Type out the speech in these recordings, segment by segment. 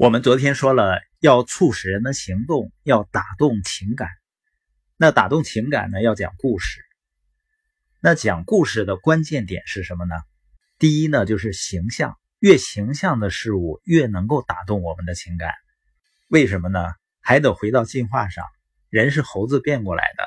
我们昨天说了，要促使人的行动，要打动情感。那打动情感呢，要讲故事。那讲故事的关键点是什么呢？第一呢，就是形象，越形象的事物越能够打动我们的情感。为什么呢？还得回到进化上，人是猴子变过来的，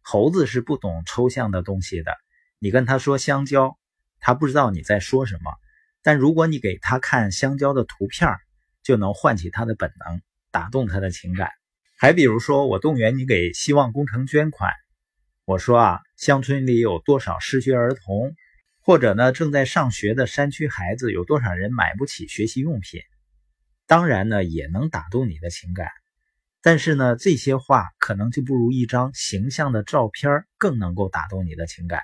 猴子是不懂抽象的东西的。你跟他说香蕉，他不知道你在说什么。但如果你给他看香蕉的图片就能唤起他的本能，打动他的情感。还比如说，我动员你给希望工程捐款，我说啊，乡村里有多少失学儿童，或者呢正在上学的山区孩子，有多少人买不起学习用品？当然呢，也能打动你的情感。但是呢，这些话可能就不如一张形象的照片更能够打动你的情感。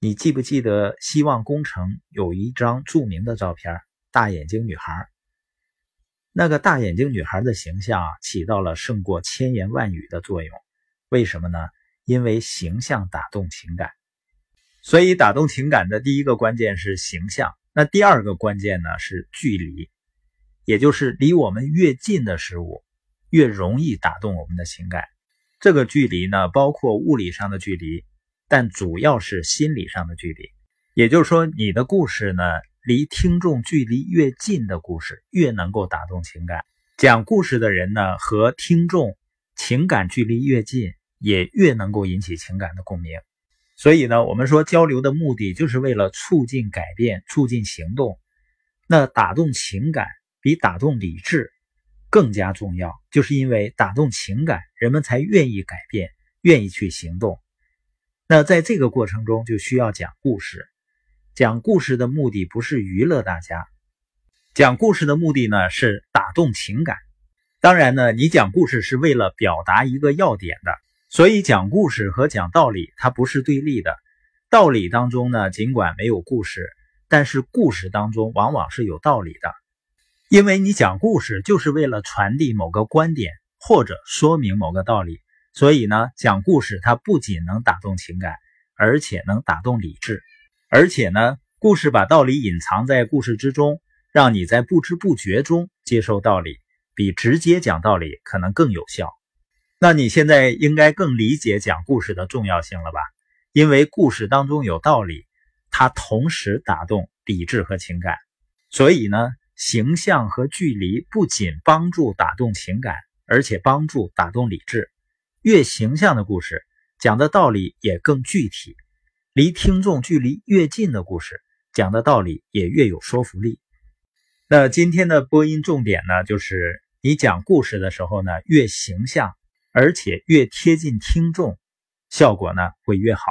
你记不记得希望工程有一张著名的照片，大眼睛女孩？那个大眼睛女孩的形象啊起到了胜过千言万语的作用，为什么呢？因为形象打动情感，所以打动情感的第一个关键是形象。那第二个关键呢是距离，也就是离我们越近的事物，越容易打动我们的情感。这个距离呢，包括物理上的距离，但主要是心理上的距离。也就是说，你的故事呢？离听众距离越近的故事，越能够打动情感。讲故事的人呢，和听众情感距离越近，也越能够引起情感的共鸣。所以呢，我们说交流的目的就是为了促进改变、促进行动。那打动情感比打动理智更加重要，就是因为打动情感，人们才愿意改变，愿意去行动。那在这个过程中，就需要讲故事。讲故事的目的不是娱乐大家，讲故事的目的呢是打动情感。当然呢，你讲故事是为了表达一个要点的，所以讲故事和讲道理它不是对立的。道理当中呢，尽管没有故事，但是故事当中往往是有道理的，因为你讲故事就是为了传递某个观点或者说明某个道理，所以呢，讲故事它不仅能打动情感，而且能打动理智。而且呢，故事把道理隐藏在故事之中，让你在不知不觉中接受道理，比直接讲道理可能更有效。那你现在应该更理解讲故事的重要性了吧？因为故事当中有道理，它同时打动理智和情感。所以呢，形象和距离不仅帮助打动情感，而且帮助打动理智。越形象的故事，讲的道理也更具体。离听众距离越近的故事，讲的道理也越有说服力。那今天的播音重点呢，就是你讲故事的时候呢，越形象，而且越贴近听众，效果呢会越好。